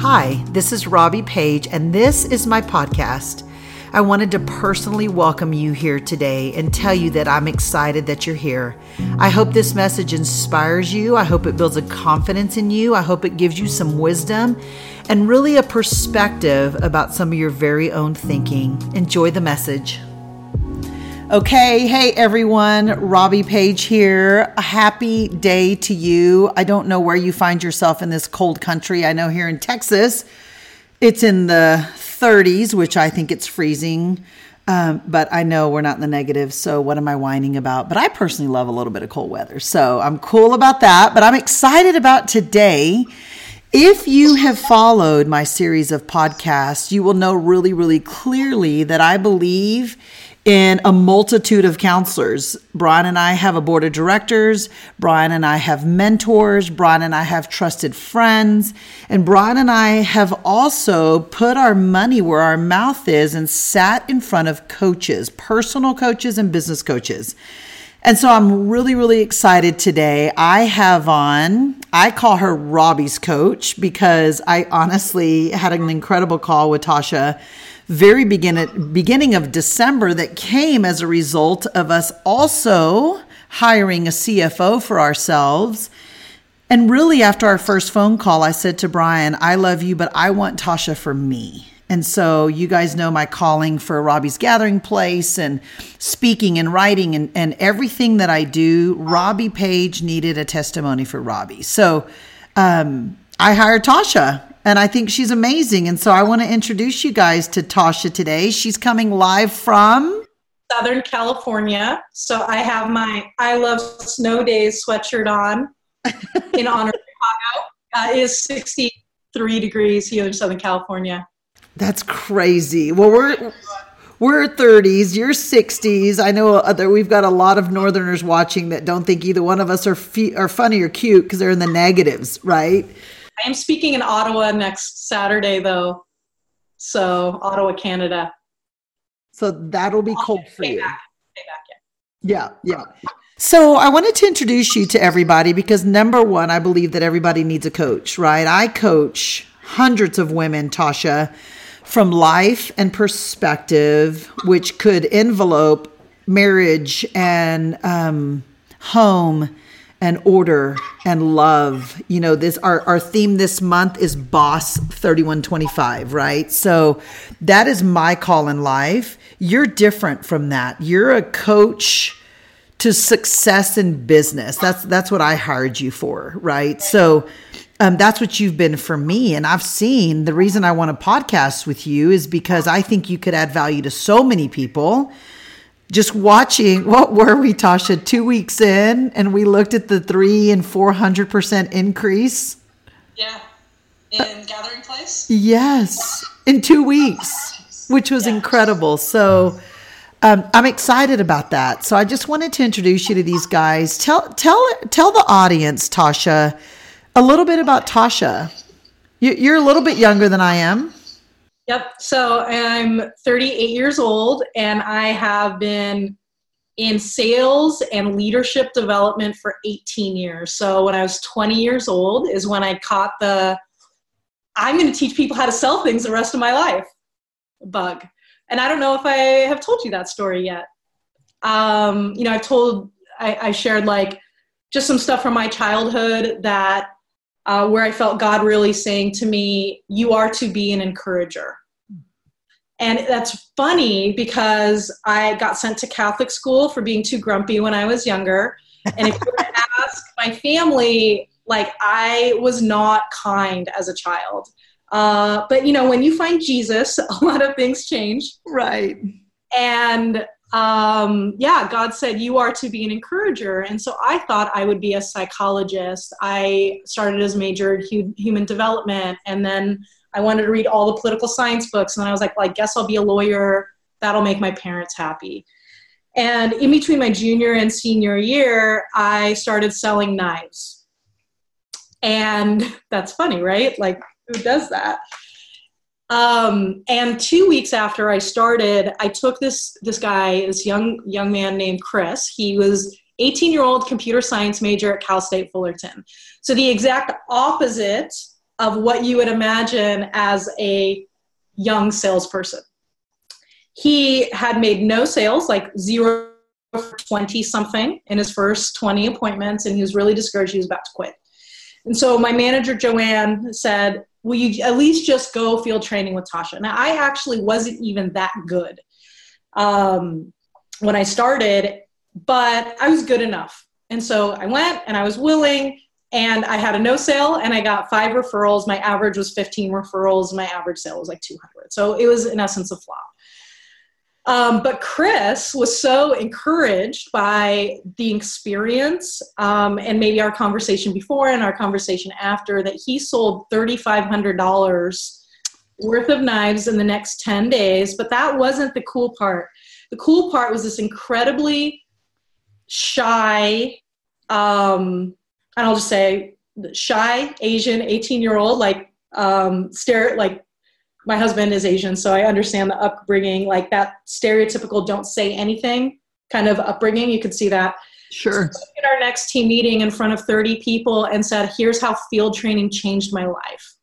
Hi, this is Robbie Page, and this is my podcast. I wanted to personally welcome you here today and tell you that I'm excited that you're here. I hope this message inspires you. I hope it builds a confidence in you. I hope it gives you some wisdom and really a perspective about some of your very own thinking. Enjoy the message. Okay, hey everyone, Robbie Page here. A happy day to you. I don't know where you find yourself in this cold country. I know here in Texas, it's in the 30s, which I think it's freezing. Um, but I know we're not in the negative, so what am I whining about? But I personally love a little bit of cold weather, so I'm cool about that. But I'm excited about today. If you have followed my series of podcasts, you will know really, really clearly that I believe in a multitude of counselors. Brian and I have a board of directors. Brian and I have mentors. Brian and I have trusted friends. And Brian and I have also put our money where our mouth is and sat in front of coaches, personal coaches and business coaches. And so I'm really, really excited today. I have on, I call her Robbie's coach because I honestly had an incredible call with Tasha very beginning beginning of December that came as a result of us also hiring a CFO for ourselves. And really, after our first phone call, I said to Brian, I love you, but I want Tasha for me. And so, you guys know my calling for Robbie's Gathering Place and speaking and writing and, and everything that I do. Robbie Page needed a testimony for Robbie. So, um, I hired Tasha and I think she's amazing. And so I want to introduce you guys to Tasha today. She's coming live from Southern California. So I have my I Love Snow Days sweatshirt on in honor of Chicago. Uh, it is 63 degrees here in Southern California. That's crazy. Well, we're we're 30s, you're 60s. I know other, we've got a lot of Northerners watching that don't think either one of us are fe- are funny or cute because they're in the negatives, right? I am speaking in Ottawa next Saturday, though. So Ottawa, Canada. So that'll be cold for you. Back. Back, yeah. yeah, yeah. So I wanted to introduce you to everybody because number one, I believe that everybody needs a coach, right? I coach hundreds of women, Tasha, from life and perspective, which could envelope marriage and um, home and order and love. You know, this our, our theme this month is boss 3125, right? So that is my call in life. You're different from that. You're a coach to success in business. That's that's what I hired you for, right? So um, that's what you've been for me. And I've seen the reason I want to podcast with you is because I think you could add value to so many people just watching what were we tasha two weeks in and we looked at the three and four hundred percent increase? Yeah. In gathering place? yes in two weeks which was yeah. incredible. So um, i'm excited about that. So i just wanted to introduce you to these guys. Tell tell tell the audience tasha a little bit about tasha. You're a little bit younger than i am Yep. So I'm 38 years old and I have been in sales and leadership development for 18 years. So when I was 20 years old is when I caught the I'm going to teach people how to sell things the rest of my life bug. And I don't know if I have told you that story yet. Um, you know, I've told, I, I shared like just some stuff from my childhood that uh, where I felt God really saying to me, You are to be an encourager. And that's funny because I got sent to Catholic school for being too grumpy when I was younger. And if you were to ask my family, like I was not kind as a child. Uh, but you know, when you find Jesus, a lot of things change. Right. And um, yeah, God said, You are to be an encourager. And so I thought I would be a psychologist. I started as majored hu- human development. And then I wanted to read all the political science books. And I was like, Well, I guess I'll be a lawyer. That'll make my parents happy. And in between my junior and senior year, I started selling knives. And that's funny, right? Like, who does that? Um, and two weeks after I started, I took this this guy, this young young man named Chris. He was 18 year old computer science major at Cal State Fullerton. So the exact opposite of what you would imagine as a young salesperson. He had made no sales, like zero 20 something in his first 20 appointments, and he was really discouraged. He was about to quit. And so my manager, Joanne, said, Will you at least just go field training with Tasha? Now, I actually wasn't even that good um, when I started, but I was good enough. And so I went and I was willing, and I had a no sale and I got five referrals. My average was 15 referrals. My average sale was like 200. So it was, in essence, a flop. Um, but Chris was so encouraged by the experience um, and maybe our conversation before and our conversation after that he sold $3,500 worth of knives in the next 10 days. But that wasn't the cool part. The cool part was this incredibly shy, um, and I'll just say shy Asian 18 year old, like um, stare like my husband is Asian, so I understand the upbringing, like that stereotypical don't say anything kind of upbringing. You could see that. Sure. So in our next team meeting in front of 30 people and said, here's how field training changed my life.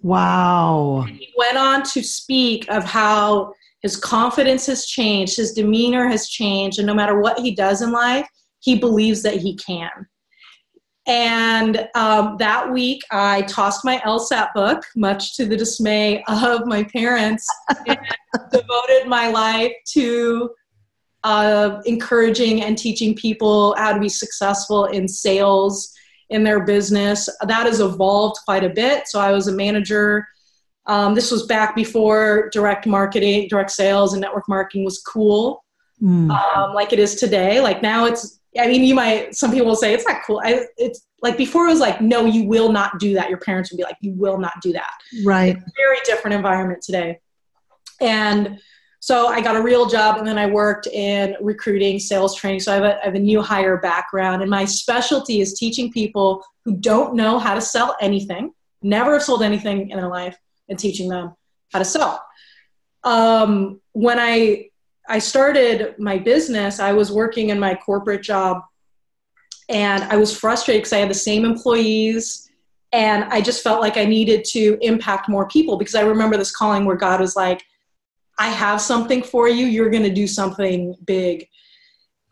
Wow. And he went on to speak of how his confidence has changed, his demeanor has changed, and no matter what he does in life, he believes that he can. And um, that week, I tossed my LSAT book, much to the dismay of my parents, and devoted my life to uh, encouraging and teaching people how to be successful in sales in their business. That has evolved quite a bit. So I was a manager. Um, this was back before direct marketing, direct sales, and network marketing was cool, mm. um, like it is today. Like now, it's I mean, you might, some people will say it's not cool. I, it's like before it was like, no, you will not do that. Your parents would be like, you will not do that. Right. very different environment today. And so I got a real job and then I worked in recruiting, sales training. So I have a, I have a new hire background. And my specialty is teaching people who don't know how to sell anything, never have sold anything in their life, and teaching them how to sell. Um, when I I started my business, I was working in my corporate job and I was frustrated because I had the same employees and I just felt like I needed to impact more people because I remember this calling where God was like, I have something for you, you're going to do something big.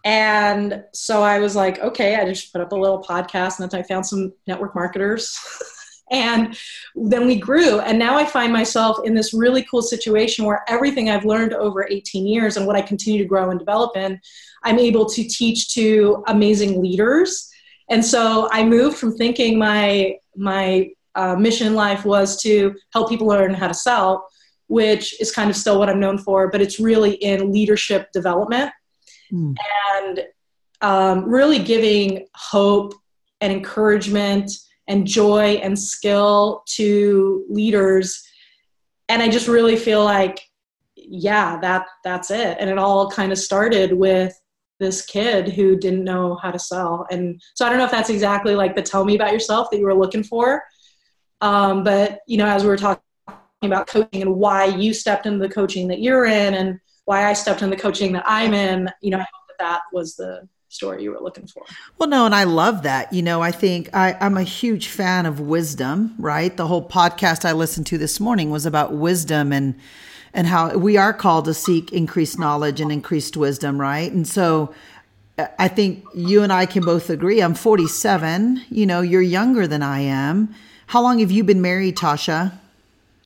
And so I was like, okay, I just put up a little podcast and then I found some network marketers. And then we grew. And now I find myself in this really cool situation where everything I've learned over 18 years and what I continue to grow and develop in, I'm able to teach to amazing leaders. And so I moved from thinking my, my uh, mission in life was to help people learn how to sell, which is kind of still what I'm known for, but it's really in leadership development mm. and um, really giving hope and encouragement and joy and skill to leaders. And i just really feel like yeah that that's it. And it all kind of started with this kid who didn't know how to sell. And so i don't know if that's exactly like the tell me about yourself that you were looking for. Um, but you know as we were talking about coaching and why you stepped into the coaching that you're in and why i stepped into the coaching that i'm in you know i hope that that was the story you were looking for. Well, no, and I love that. You know, I think I, I'm a huge fan of wisdom, right? The whole podcast I listened to this morning was about wisdom and and how we are called to seek increased knowledge and increased wisdom, right? And so I think you and I can both agree. I'm 47. You know, you're younger than I am. How long have you been married, Tasha?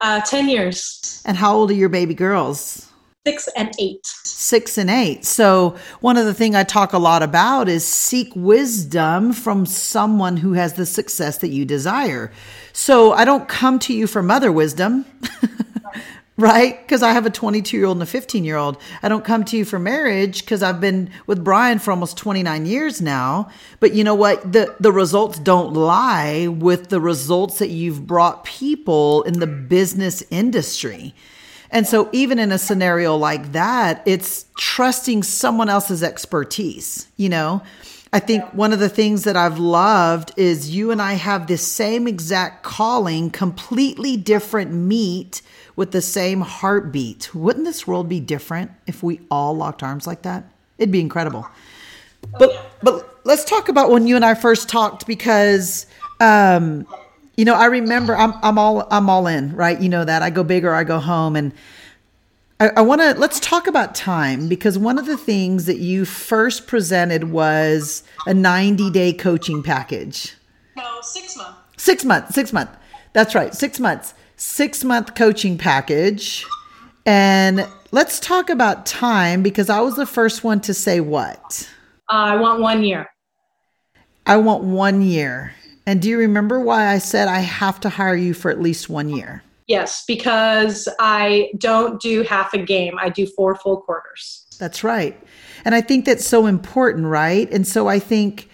Uh, 10 years. And how old are your baby girls? Six and eight. Six and eight. So one of the things I talk a lot about is seek wisdom from someone who has the success that you desire. So I don't come to you for mother wisdom. right? Because I have a 22 year old and a 15 year old. I don't come to you for marriage because I've been with Brian for almost 29 years now. But you know what? The, the results don't lie with the results that you've brought people in the business industry. And so, even in a scenario like that, it's trusting someone else's expertise. You know, I think one of the things that I've loved is you and I have the same exact calling, completely different meat with the same heartbeat. Wouldn't this world be different if we all locked arms like that? It'd be incredible. But but let's talk about when you and I first talked because um, You know, I remember I'm I'm all I'm all in, right? You know that I go big or I go home, and I, I want to let's talk about time because one of the things that you first presented was a 90 day coaching package. No, six months. Six months. Six months. That's right. Six months. Six month coaching package, and let's talk about time because I was the first one to say what. Uh, I want one year. I want one year. And do you remember why I said I have to hire you for at least one year? Yes, because I don't do half a game, I do four full quarters. That's right. And I think that's so important, right? And so I think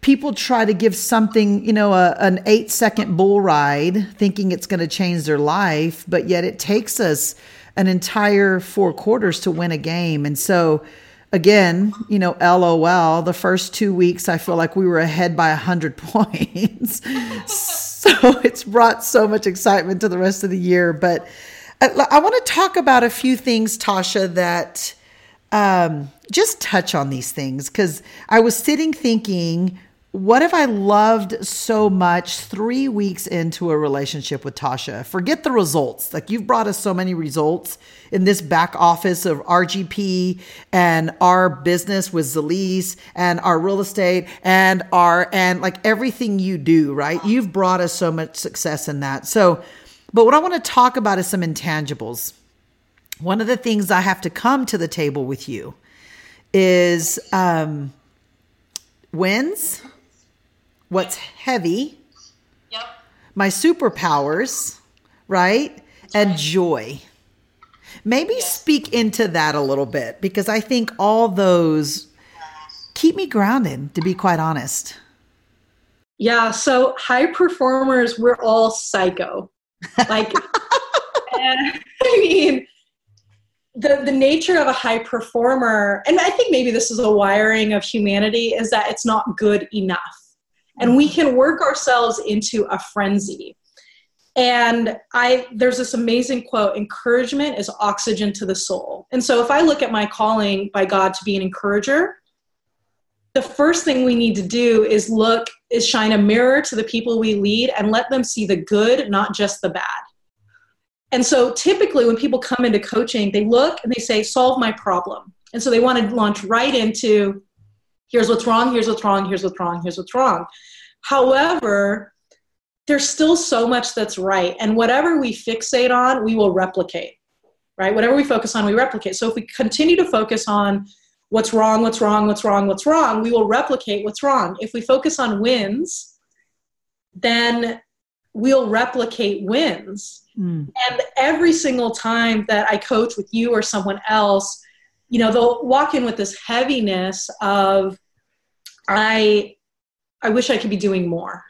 people try to give something, you know, a, an eight second bull ride thinking it's going to change their life, but yet it takes us an entire four quarters to win a game. And so, again, you know, LOL, the first two weeks, I feel like we were ahead by 100 points. so it's brought so much excitement to the rest of the year. But I, I want to talk about a few things, Tasha, that um, just touch on these things because I was sitting thinking, what have I loved so much three weeks into a relationship with Tasha? Forget the results. Like you've brought us so many results in this back office of RGP and our business with Zalise and our real estate and our, and like everything you do, right? You've brought us so much success in that. So, but what I want to talk about is some intangibles. One of the things I have to come to the table with you is um, wins what's heavy, yep. my superpowers, right? And joy. Maybe speak into that a little bit because I think all those keep me grounded, to be quite honest. Yeah, so high performers, we're all psycho. Like, eh, I mean, the, the nature of a high performer, and I think maybe this is a wiring of humanity, is that it's not good enough and we mm-hmm. can work ourselves into a frenzy and i there's this amazing quote encouragement is oxygen to the soul. And so if i look at my calling by god to be an encourager the first thing we need to do is look is shine a mirror to the people we lead and let them see the good not just the bad. And so typically when people come into coaching they look and they say solve my problem. And so they want to launch right into here's what's wrong, here's what's wrong, here's what's wrong, here's what's wrong. However, there's still so much that's right. And whatever we fixate on, we will replicate, right? Whatever we focus on, we replicate. So if we continue to focus on what's wrong, what's wrong, what's wrong, what's wrong, we will replicate what's wrong. If we focus on wins, then we'll replicate wins. Mm. And every single time that I coach with you or someone else, you know they'll walk in with this heaviness of i i wish i could be doing more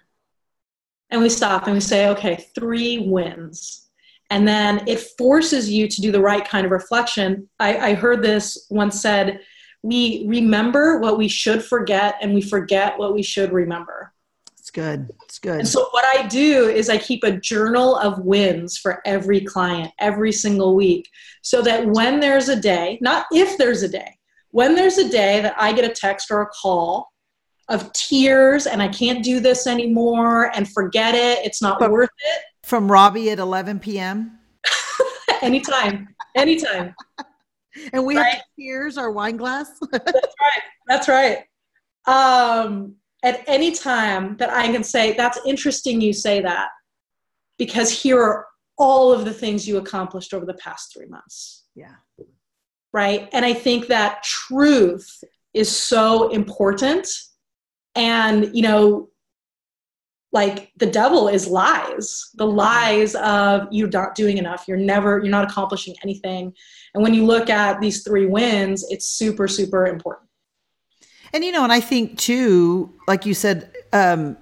and we stop and we say okay three wins and then it forces you to do the right kind of reflection i, I heard this once said we remember what we should forget and we forget what we should remember it's good. It's good. And so what I do is I keep a journal of wins for every client every single week so that when there's a day, not if there's a day, when there's a day that I get a text or a call of tears and I can't do this anymore and forget it, it's not worth it. From Robbie at 11 p.m. anytime. Anytime. and we right? have tears our wine glass. That's right. That's right. Um at any time that I can say, that's interesting you say that, because here are all of the things you accomplished over the past three months. Yeah. Right. And I think that truth is so important. And, you know, like the devil is lies the lies of you're not doing enough you're never you're not accomplishing anything and when you look at these three wins it's super super important and you know, and I think too, like you said, um,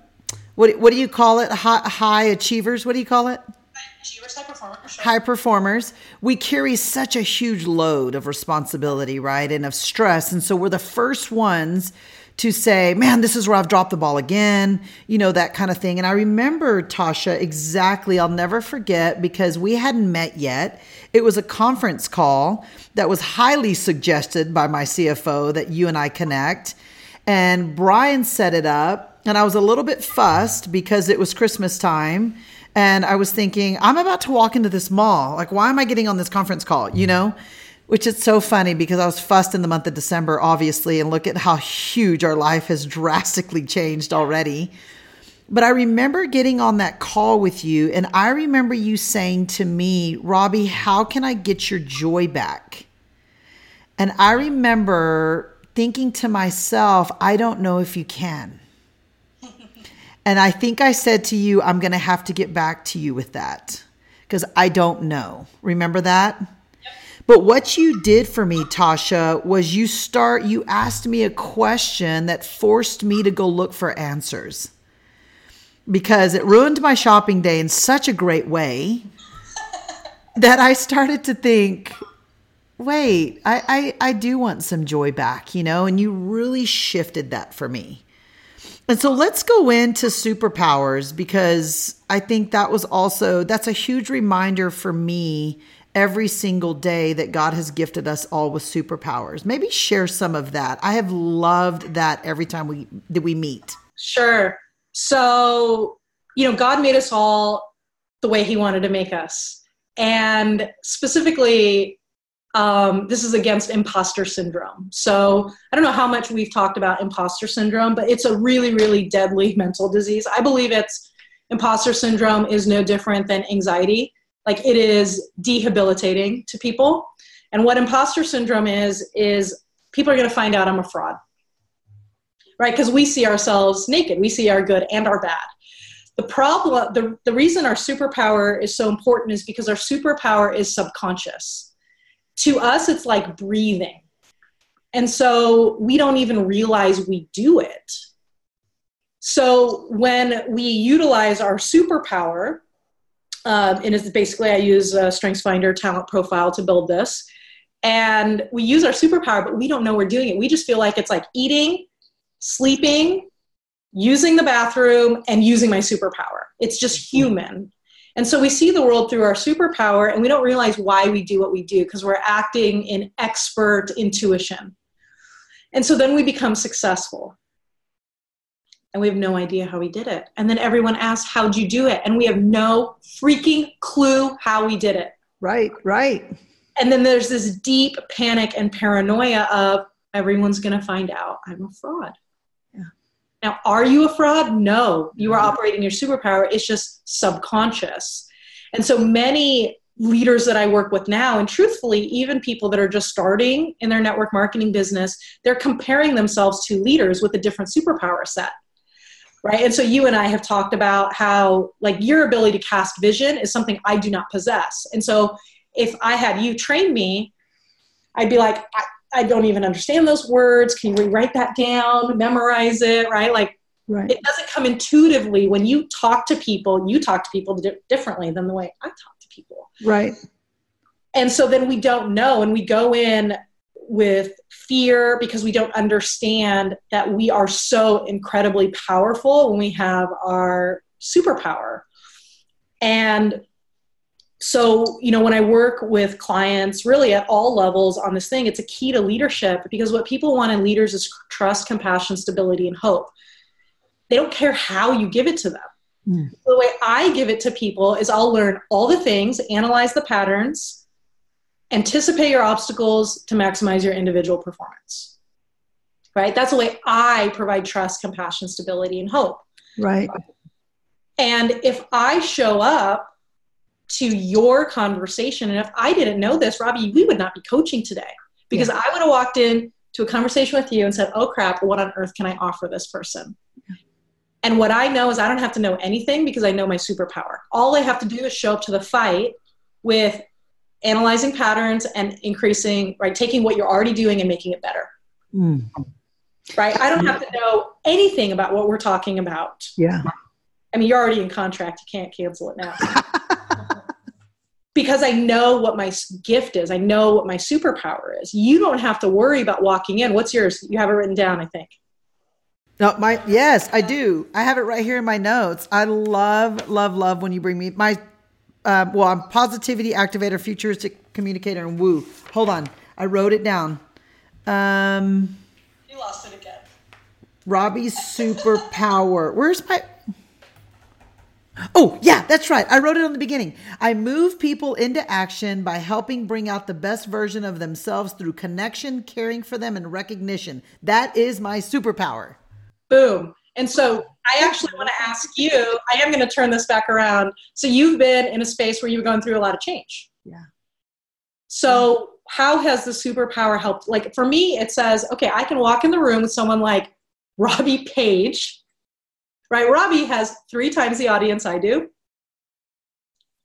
what what do you call it? High, high achievers. What do you call it? High performers. Sure. High performers. We carry such a huge load of responsibility, right, and of stress, and so we're the first ones to say, man, this is where I've dropped the ball again, you know, that kind of thing. And I remember, Tasha, exactly, I'll never forget because we hadn't met yet. It was a conference call that was highly suggested by my CFO that you and I connect. and Brian set it up. And I was a little bit fussed because it was Christmas time. And I was thinking, I'm about to walk into this mall. Like, why am I getting on this conference call? You know? Which is so funny because I was fussed in the month of December, obviously, and look at how huge our life has drastically changed already. But I remember getting on that call with you, and I remember you saying to me, Robbie, how can I get your joy back? And I remember thinking to myself, I don't know if you can. and I think I said to you, I'm going to have to get back to you with that because I don't know. Remember that? But what you did for me, Tasha, was you start you asked me a question that forced me to go look for answers. Because it ruined my shopping day in such a great way that I started to think, wait, I, I, I do want some joy back, you know, and you really shifted that for me. And so let's go into superpowers because I think that was also that's a huge reminder for me every single day that God has gifted us all with superpowers. Maybe share some of that. I have loved that every time we that we meet. Sure. So, you know, God made us all the way he wanted to make us. And specifically um, this is against imposter syndrome. So I don't know how much we've talked about imposter syndrome, but it's a really, really deadly mental disease. I believe it's imposter syndrome is no different than anxiety. Like it is debilitating to people. And what imposter syndrome is, is people are going to find out I'm a fraud. Right? Because we see ourselves naked, we see our good and our bad. The problem, the, the reason our superpower is so important is because our superpower is subconscious to us, it's like breathing. And so we don't even realize we do it. So when we utilize our superpower, um, and it's basically I use a StrengthsFinder talent profile to build this, and we use our superpower, but we don't know we're doing it. We just feel like it's like eating, sleeping, using the bathroom, and using my superpower. It's just human. And so we see the world through our superpower and we don't realize why we do what we do because we're acting in expert intuition. And so then we become successful. And we have no idea how we did it. And then everyone asks, How'd you do it? And we have no freaking clue how we did it. Right, right. And then there's this deep panic and paranoia of everyone's going to find out I'm a fraud. Yeah. Now, are you a fraud? No, you are mm-hmm. operating your superpower. It's just subconscious. And so many leaders that I work with now, and truthfully, even people that are just starting in their network marketing business, they're comparing themselves to leaders with a different superpower set. Right. And so you and I have talked about how, like, your ability to cast vision is something I do not possess. And so if I had you train me, I'd be like, I don't even understand those words. Can you rewrite that down, memorize it, right? Like, right. it doesn't come intuitively when you talk to people. You talk to people di- differently than the way I talk to people. Right. And so then we don't know, and we go in with fear because we don't understand that we are so incredibly powerful when we have our superpower. And so you know when i work with clients really at all levels on this thing it's a key to leadership because what people want in leaders is trust compassion stability and hope they don't care how you give it to them mm. the way i give it to people is i'll learn all the things analyze the patterns anticipate your obstacles to maximize your individual performance right that's the way i provide trust compassion stability and hope right and if i show up to your conversation. And if I didn't know this, Robbie, we would not be coaching today because yeah. I would have walked in to a conversation with you and said, Oh crap, what on earth can I offer this person? And what I know is I don't have to know anything because I know my superpower. All I have to do is show up to the fight with analyzing patterns and increasing, right, taking what you're already doing and making it better. Mm. Right? I don't have to know anything about what we're talking about. Yeah. I mean, you're already in contract. You can't cancel it now. because I know what my gift is. I know what my superpower is. You don't have to worry about walking in. What's yours? You have it written down, I think. No, my yes, I do. I have it right here in my notes. I love, love, love when you bring me my. Uh, well, I'm positivity activator, futuristic communicator, and woo. Hold on, I wrote it down. Um, you lost it again. Robbie's superpower. Where's my Oh, yeah, that's right. I wrote it on the beginning. I move people into action by helping bring out the best version of themselves through connection, caring for them, and recognition. That is my superpower. Boom. And so I actually want to ask you, I am going to turn this back around. So you've been in a space where you've gone through a lot of change. Yeah. So how has the superpower helped? Like for me, it says, okay, I can walk in the room with someone like Robbie Page, right? Robbie has three times the audience I do,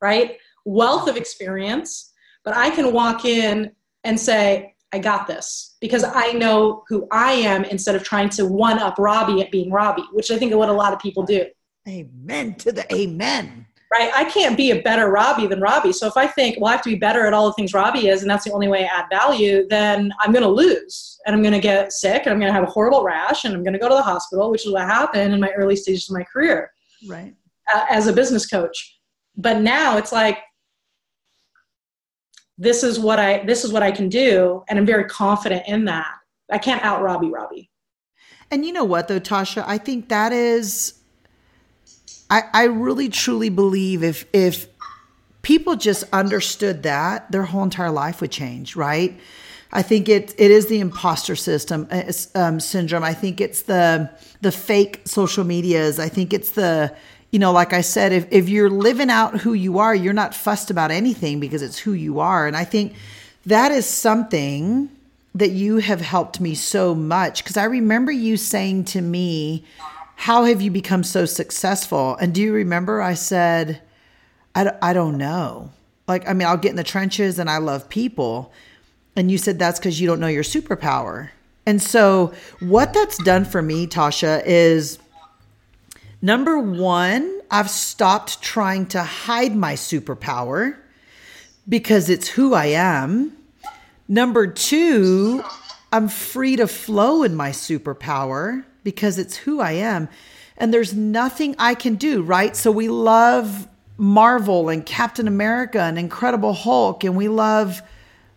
right? Wealth of experience, but I can walk in and say, I got this because I know who I am instead of trying to one up Robbie at being Robbie, which I think is what a lot of people do. Amen to the amen. Right? I can't be a better Robbie than Robbie. So if I think, well, I have to be better at all the things Robbie is, and that's the only way I add value, then I'm going to lose and I'm going to get sick and I'm going to have a horrible rash and I'm going to go to the hospital, which is what happened in my early stages of my career. Right. Uh, as a business coach. But now it's like, this is what I this is what I can do, and I'm very confident in that. I can't out Robbie Robbie. And you know what though, Tasha, I think that is I, I really truly believe if if people just understood that, their whole entire life would change, right? I think it it is the imposter system uh, um, syndrome. I think it's the the fake social medias. I think it's the you know, like I said, if, if you're living out who you are, you're not fussed about anything because it's who you are. And I think that is something that you have helped me so much because I remember you saying to me, How have you become so successful? And do you remember I said, I, I don't know. Like, I mean, I'll get in the trenches and I love people. And you said that's because you don't know your superpower. And so, what that's done for me, Tasha, is Number one, I've stopped trying to hide my superpower because it's who I am. Number two, I'm free to flow in my superpower because it's who I am. And there's nothing I can do, right? So we love Marvel and Captain America and Incredible Hulk, and we love,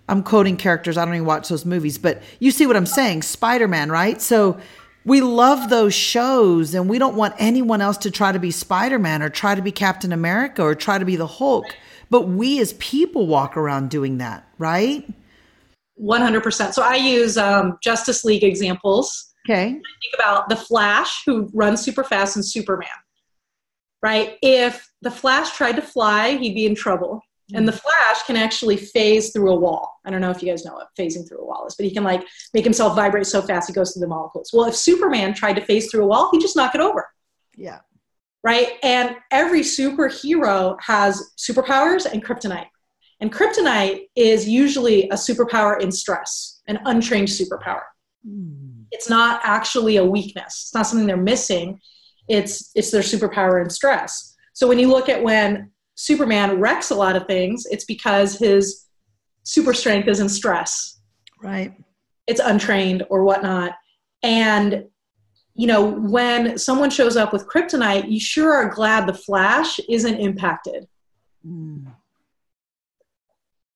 I'm quoting characters, I don't even watch those movies, but you see what I'm saying Spider Man, right? So we love those shows and we don't want anyone else to try to be Spider-Man or try to be Captain America or try to be the Hulk. But we as people walk around doing that, right? 100%. So I use um, Justice League examples. Okay. think about the Flash who runs super fast and Superman, right? If the Flash tried to fly, he'd be in trouble. And the mm. flash can actually phase through a wall. I don't know if you guys know what phasing through a wall is, but he can like make himself vibrate so fast he goes through the molecules. Well, if Superman tried to phase through a wall, he'd just knock it over. Yeah. Right? And every superhero has superpowers and kryptonite. And kryptonite is usually a superpower in stress, an untrained superpower. Mm. It's not actually a weakness. It's not something they're missing. It's it's their superpower in stress. So when you look at when Superman wrecks a lot of things, it's because his super strength is in stress. Right. It's untrained or whatnot. And, you know, when someone shows up with kryptonite, you sure are glad the Flash isn't impacted. Mm.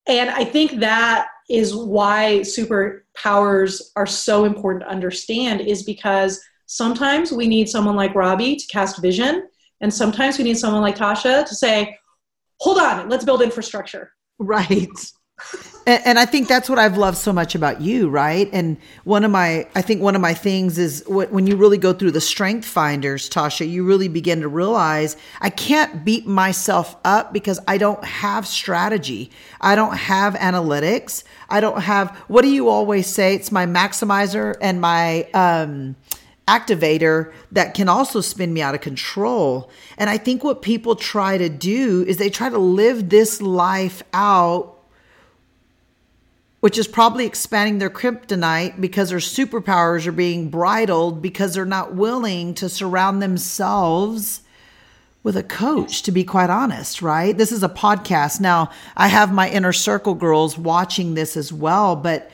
And I think that is why superpowers are so important to understand, is because sometimes we need someone like Robbie to cast vision. And sometimes we need someone like Tasha to say, hold on, let's build infrastructure. Right. And, and, I think that's what I've loved so much about you, right? And one of my, I think one of my things is when you really go through the StrengthsFinders, Tasha, you really begin to realize I can't beat myself up because I don't have strategy. I don't have analytics. I don't have, what do you always say? It's my maximizer and my, um, activator that can also spin me out of control. And I think what people try to do is they try to live this life out, which is probably expanding their kryptonite because their superpowers are being bridled because they're not willing to surround themselves with a coach, to be quite honest, right? This is a podcast. Now, I have my inner circle girls watching this as well, but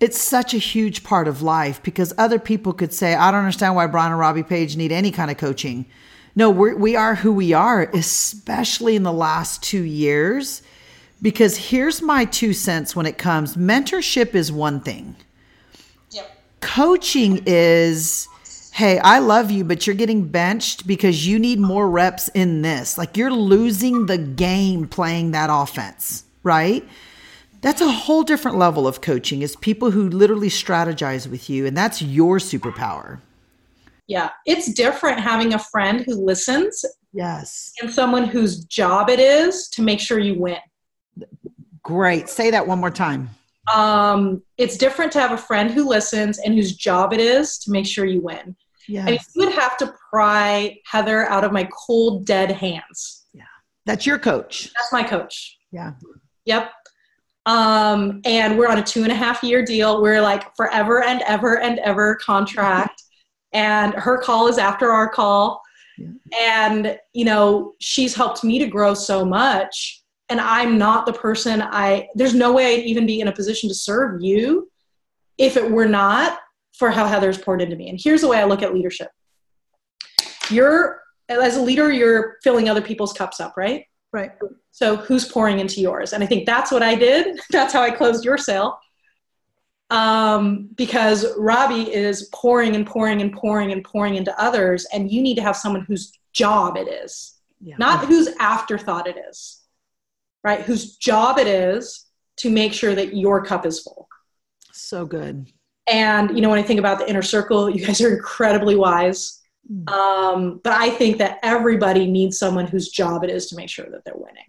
it's such a huge part of life because other people could say, I don't understand why Brian and Robbie Page need any kind of coaching. No, we're, we are who we are, especially in the last two years. Because here's my two cents when it comes mentorship is one thing, yep. coaching is hey, I love you, but you're getting benched because you need more reps in this. Like you're losing the game playing that offense, right? That's a whole different level of coaching is people who literally strategize with you and that's your superpower. Yeah, it's different having a friend who listens. Yes. And someone whose job it is to make sure you win. Great. Say that one more time. Um, it's different to have a friend who listens and whose job it is to make sure you win. Yes. And you would have to pry Heather out of my cold, dead hands. Yeah. That's your coach. That's my coach. Yeah. Yep. Um, and we're on a two and a half year deal. We're like forever and ever and ever contract. and her call is after our call. Yeah. And, you know, she's helped me to grow so much. And I'm not the person I, there's no way I'd even be in a position to serve you if it were not for how Heather's poured into me. And here's the way I look at leadership. You're, as a leader, you're filling other people's cups up, right? Right. So who's pouring into yours? And I think that's what I did. That's how I closed your sale. Um, because Robbie is pouring and pouring and pouring and pouring into others, and you need to have someone whose job it is, yeah. not whose afterthought it is, right? Whose job it is to make sure that your cup is full. So good. And you know, when I think about the inner circle, you guys are incredibly wise. Hmm. Um, but I think that everybody needs someone whose job it is to make sure that they're winning.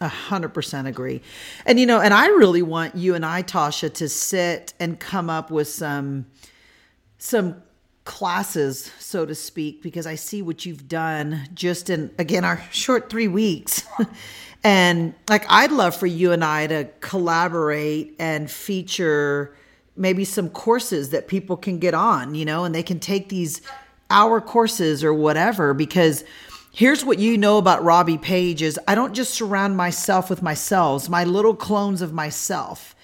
A hundred percent agree. And you know, and I really want you and I, Tasha, to sit and come up with some some classes, so to speak, because I see what you've done just in again our short three weeks. and like I'd love for you and I to collaborate and feature maybe some courses that people can get on, you know, and they can take these hour courses or whatever because here's what you know about Robbie Page is I don't just surround myself with myself, my little clones of myself.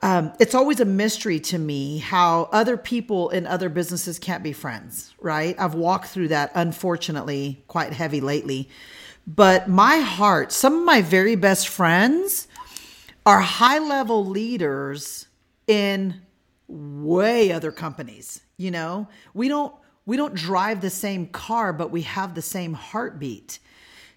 Um, it's always a mystery to me how other people in other businesses can't be friends, right? I've walked through that, unfortunately, quite heavy lately. But my heart, some of my very best friends are high level leaders in way other companies. You know, we don't we don't drive the same car, but we have the same heartbeat.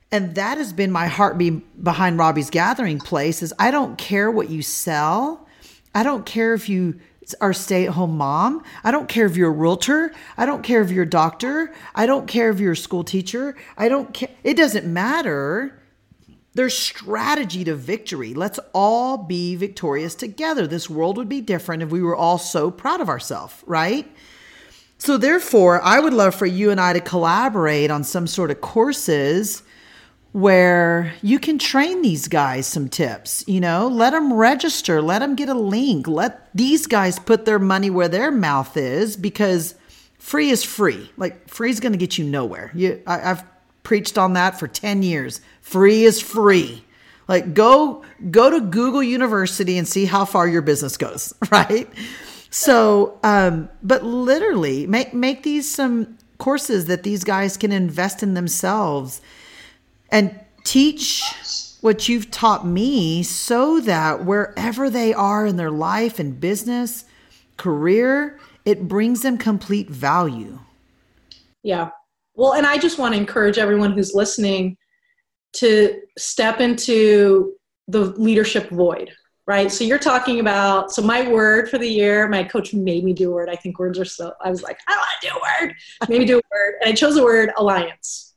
And that has been my heartbeat behind Robbie's Gathering Place is I don't care what you sell. I don't care if you are stay-at-home mom. I don't care if you're a realtor. I don't care if you're a doctor. I don't care if you're a school teacher. I don't care. It doesn't matter there's strategy to victory. Let's all be victorious together. This world would be different if we were all so proud of ourselves, right? So, therefore, I would love for you and I to collaborate on some sort of courses where you can train these guys some tips. You know, let them register, let them get a link, let these guys put their money where their mouth is because free is free. Like, free is going to get you nowhere. You, I, I've preached on that for 10 years. Free is free. Like go go to Google University and see how far your business goes, right? So, um, but literally make make these some courses that these guys can invest in themselves and teach what you've taught me so that wherever they are in their life and business, career, it brings them complete value. Yeah. Well, and I just want to encourage everyone who's listening to step into the leadership void, right? So you're talking about, so my word for the year, my coach made me do a word. I think words are so, I was like, I want to do a word. Maybe do a word. And I chose the word alliance.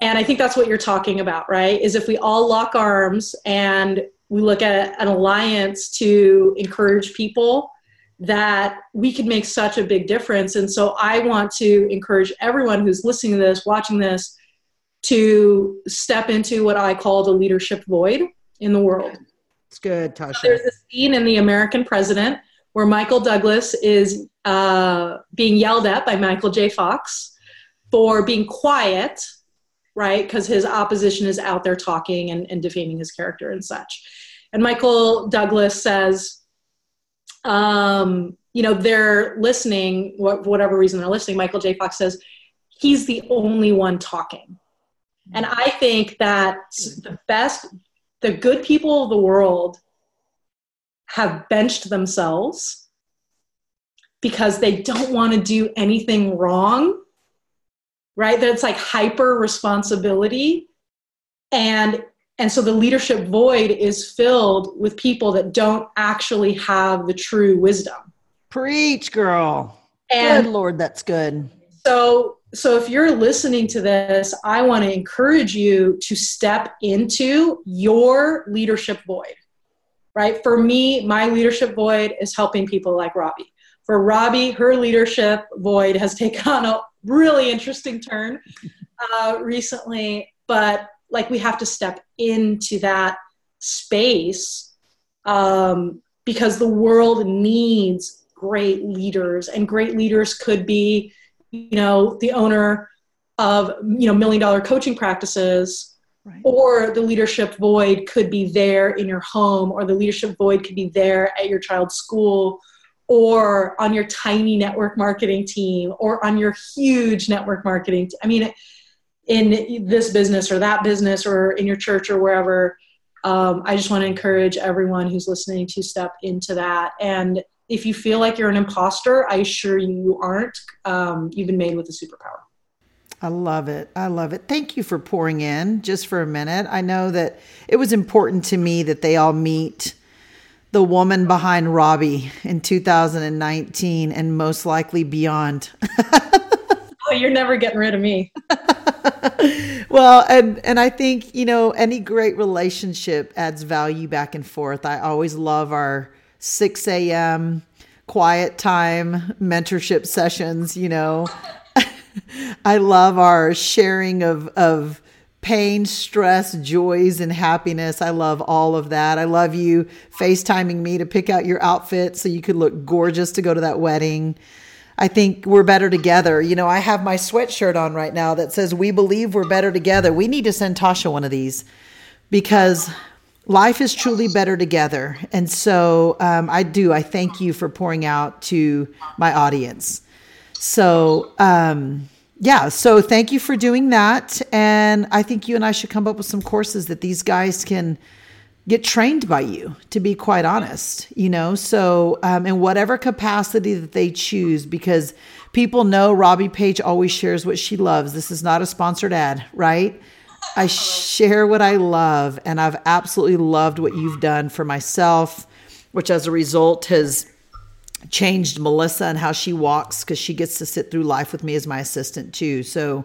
And I think that's what you're talking about, right? Is if we all lock arms and we look at an alliance to encourage people that we could make such a big difference. And so I want to encourage everyone who's listening to this, watching this, to step into what I call the leadership void in the world. It's good, Tasha. There's a scene in The American President where Michael Douglas is uh, being yelled at by Michael J. Fox for being quiet, right? Because his opposition is out there talking and, and defaming his character and such. And Michael Douglas says, um, you know, they're listening, what, whatever reason they're listening, Michael J. Fox says, he's the only one talking. And I think that the best, the good people of the world have benched themselves because they don't want to do anything wrong, right? That it's like hyper responsibility. And and so the leadership void is filled with people that don't actually have the true wisdom. Preach, girl. And good Lord, that's good. So so if you're listening to this, I want to encourage you to step into your leadership void. Right? For me, my leadership void is helping people like Robbie. For Robbie, her leadership void has taken on a really interesting turn uh, recently, but like we have to step into that space um, because the world needs great leaders, and great leaders could be you know the owner of you know million dollar coaching practices right. or the leadership void could be there in your home or the leadership void could be there at your child's school or on your tiny network marketing team or on your huge network marketing t- i mean in this business or that business or in your church or wherever um, i just want to encourage everyone who's listening to step into that and if you feel like you're an imposter, I assure you you aren't. Um, you've been made with a superpower. I love it. I love it. Thank you for pouring in just for a minute. I know that it was important to me that they all meet the woman behind Robbie in 2019 and most likely beyond. oh, you're never getting rid of me. well, and and I think, you know, any great relationship adds value back and forth. I always love our 6 a.m. quiet time mentorship sessions, you know. I love our sharing of, of pain, stress, joys, and happiness. I love all of that. I love you FaceTiming me to pick out your outfit so you could look gorgeous to go to that wedding. I think we're better together. You know, I have my sweatshirt on right now that says, We believe we're better together. We need to send Tasha one of these because life is truly better together. And so um, I do. I thank you for pouring out to my audience. So, um, yeah, so thank you for doing that. And I think you and I should come up with some courses that these guys can get trained by you, to be quite honest, you know? So, um, in whatever capacity that they choose, because people know Robbie Page always shares what she loves. This is not a sponsored ad, right? I share what I love, and I've absolutely loved what you've done for myself, which as a result has changed Melissa and how she walks because she gets to sit through life with me as my assistant too. So,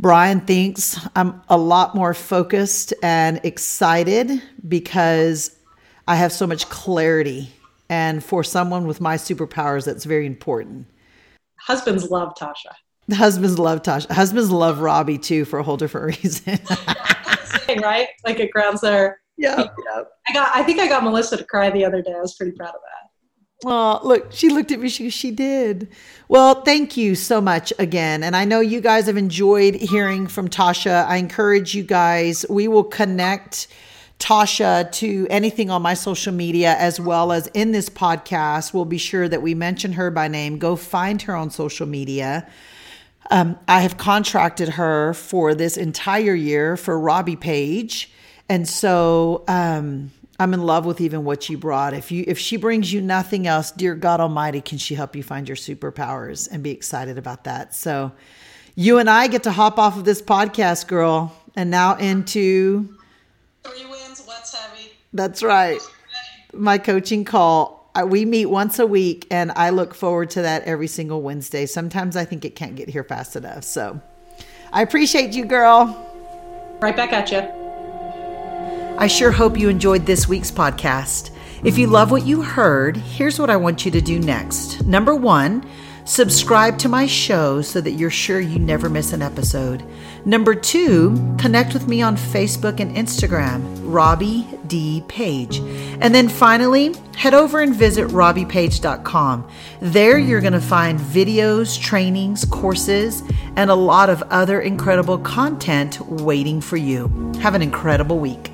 Brian thinks I'm a lot more focused and excited because I have so much clarity. And for someone with my superpowers, that's very important. Husbands love Tasha. The husbands love Tasha. Husbands love Robbie too for a whole different reason. right? Like it grounds there. Yeah. I got. I think I got Melissa to cry the other day. I was pretty proud of that. Well, look, she looked at me. She she did. Well, thank you so much again. And I know you guys have enjoyed hearing from Tasha. I encourage you guys. We will connect. Tasha to anything on my social media as well as in this podcast. We'll be sure that we mention her by name. Go find her on social media. Um, I have contracted her for this entire year for Robbie Page. And so um, I'm in love with even what you brought. If you if she brings you nothing else, dear God Almighty, can she help you find your superpowers and be excited about that? So you and I get to hop off of this podcast, girl, and now into three wins, what's heavy. That's right. My coaching call we meet once a week and I look forward to that every single Wednesday. Sometimes I think it can't get here fast enough. So I appreciate you, girl. Right back at you. I sure hope you enjoyed this week's podcast. If you love what you heard, here's what I want you to do next. Number one, Subscribe to my show so that you're sure you never miss an episode. Number two, connect with me on Facebook and Instagram, Robbie D. Page. And then finally, head over and visit robbiepage.com. There you're going to find videos, trainings, courses, and a lot of other incredible content waiting for you. Have an incredible week.